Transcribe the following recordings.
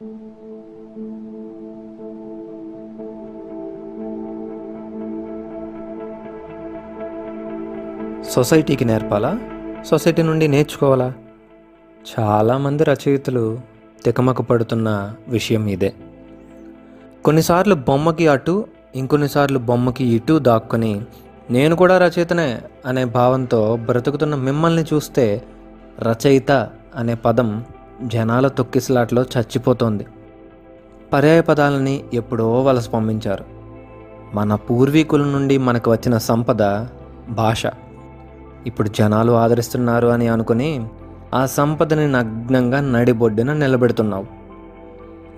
సొసైటీకి నేర్పాలా? సొసైటీ నుండి నేర్చుకోవాలా? చాలామంది రచయితలు తికమక పడుతున్న విషయం ఇదే. కొన్నిసార్లు బొమ్మకి అటు ఇంకొన్నిసార్లు బొమ్మకి ఇటు దాక్కుని నేను కూడా రచయితనే అనే భావంతో బ్రతుకుతున్న మిమ్మల్ని చూస్తే రచయిత అనే పదం జనాల తొక్కిసలాట్లో చచ్చిపోతోంది. పర్యాయ పదాలని ఎప్పుడో వలస పంపించారు. మన పూర్వీకుల నుండి మనకు వచ్చిన సంపద భాష. ఇప్పుడు జనాలు ఆదరిస్తున్నారు అని అనుకుని ఆ సంపదని నగ్నంగా నడిబొడ్డున నిలబెడుతున్నావు.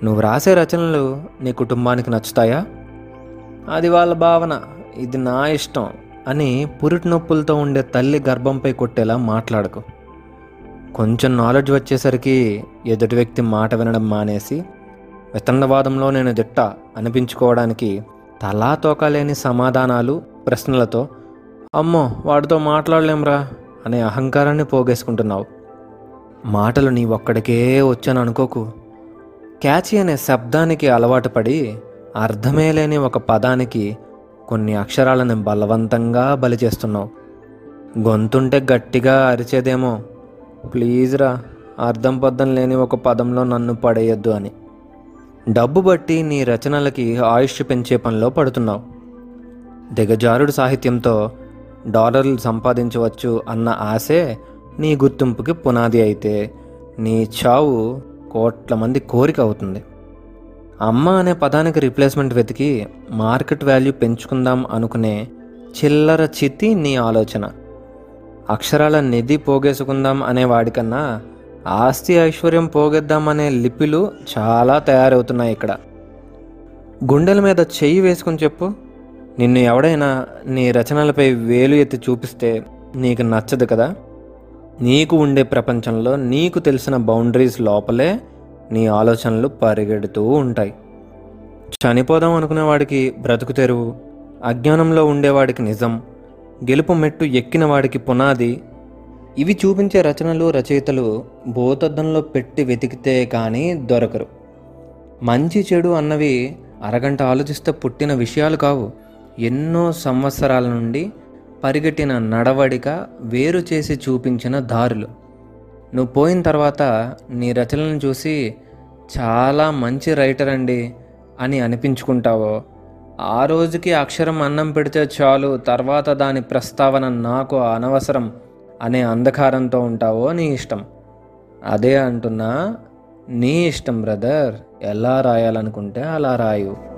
నువ్వు రాసే రచనలు నీ కుటుంబానికి నచ్చుతాయా? అది వాళ్ళ భావన. ఇది నా ఇష్టం అని పురిటి నొప్పులతో ఉండే తల్లి గర్భంపై కొట్టేలా మాట్లాడకు. కొంచెం నాలెడ్జ్ వచ్చేసరికి ఎదుటి వ్యక్తి మాట వినడం మానేసి వితండవాదంలో నేను దిట్ట అనిపించుకోవడానికి తలా తోకలేని సమాధానాలు ప్రశ్నలతో అమ్మో వాడితో మాట్లాడలేంరా అనే అహంకారాన్ని పోగేసుకుంటున్నావు. మాటలు నీ ఒక్కడికే వచ్చాను అనుకోకు. క్యాచి అనే శబ్దానికి అలవాటు పడి అర్థమే లేని ఒక పదానికి కొన్ని అక్షరాలను బలవంతంగా బలి చేస్తున్నావు. గొంతుంటే గట్టిగా అరిచేదేమో ప్లీజ్ రా అర్థం పద్ధం లేని ఒక పదంలో నన్ను పడేయొద్దు అని. డబ్బు బట్టి నీ రచనలకి ఆయుష్ పెంచే పనిలో పడుతున్నావు. దిగజారుడు సాహిత్యంతో డాలర్లు సంపాదించవచ్చు అన్న ఆశే నీ గుర్తింపుకి పునాది అయితే నీ చావు కోట్ల మంది కోరిక అవుతుంది. అమ్మ అనే పదానికి రీప్లేస్మెంట్ వెతికి మార్కెట్ వాల్యూ పెంచుకుందాం అనుకునే చిల్లర చితి నీ ఆలోచన. అక్షరాల నిధి పోగేసుకుందాం అనే వాడికన్నా ఆస్తి ఐశ్వర్యం పోగేద్దామనే లిపిలు చాలా తయారవుతున్నాయి ఇక్కడ. గుండెల మీద చెయ్యి వేసుకుని చెప్పు. నిన్ను ఎవడైనా నీ రచనలపై వేలు ఎత్తి చూపిస్తే నీకు నచ్చదు కదా? నీకు ఉండే ప్రపంచంలో నీకు తెలిసిన బౌండరీస్ లోపలే నీ ఆలోచనలు పరిగెడుతూ ఉంటాయి. చనిపోదాం అనుకునేవాడికి బ్రతుకు తెరువు. అజ్ఞానంలో ఉండేవాడికి నిజం. గెలుపు మెట్టు ఎక్కిన వాడికి పునాది. ఇవి చూపించే రచనలు రచయితలు భూతద్దంలో పెట్టి వెతికితే కానీ దొరకరు. మంచి చెడు అన్నవి అరగంట ఆలోచిస్తే పుట్టిన విషయాలు కావు. ఎన్నో సంవత్సరాల నుండి పరిగెట్టిన నడవడిక వేరు చేసి చూపించిన దారులు. నువ్వు పోయిన తర్వాత నీ రచనలను చూసి చాలా మంచి రైటర్ అండి అని అనిపించుకుంటావో? ఆ రోజుకి అక్షరం అన్నం పెడితే చాలు తర్వాత దాని ప్రస్తావన నాకు అనవసరం అనే అంధకారంతో ఉంటావో నీ ఇష్టం. అదే అంటున్నా నీ ఇష్టం బ్రదర్. ఎలా రాయాలనుకుంటే అలా రాయు.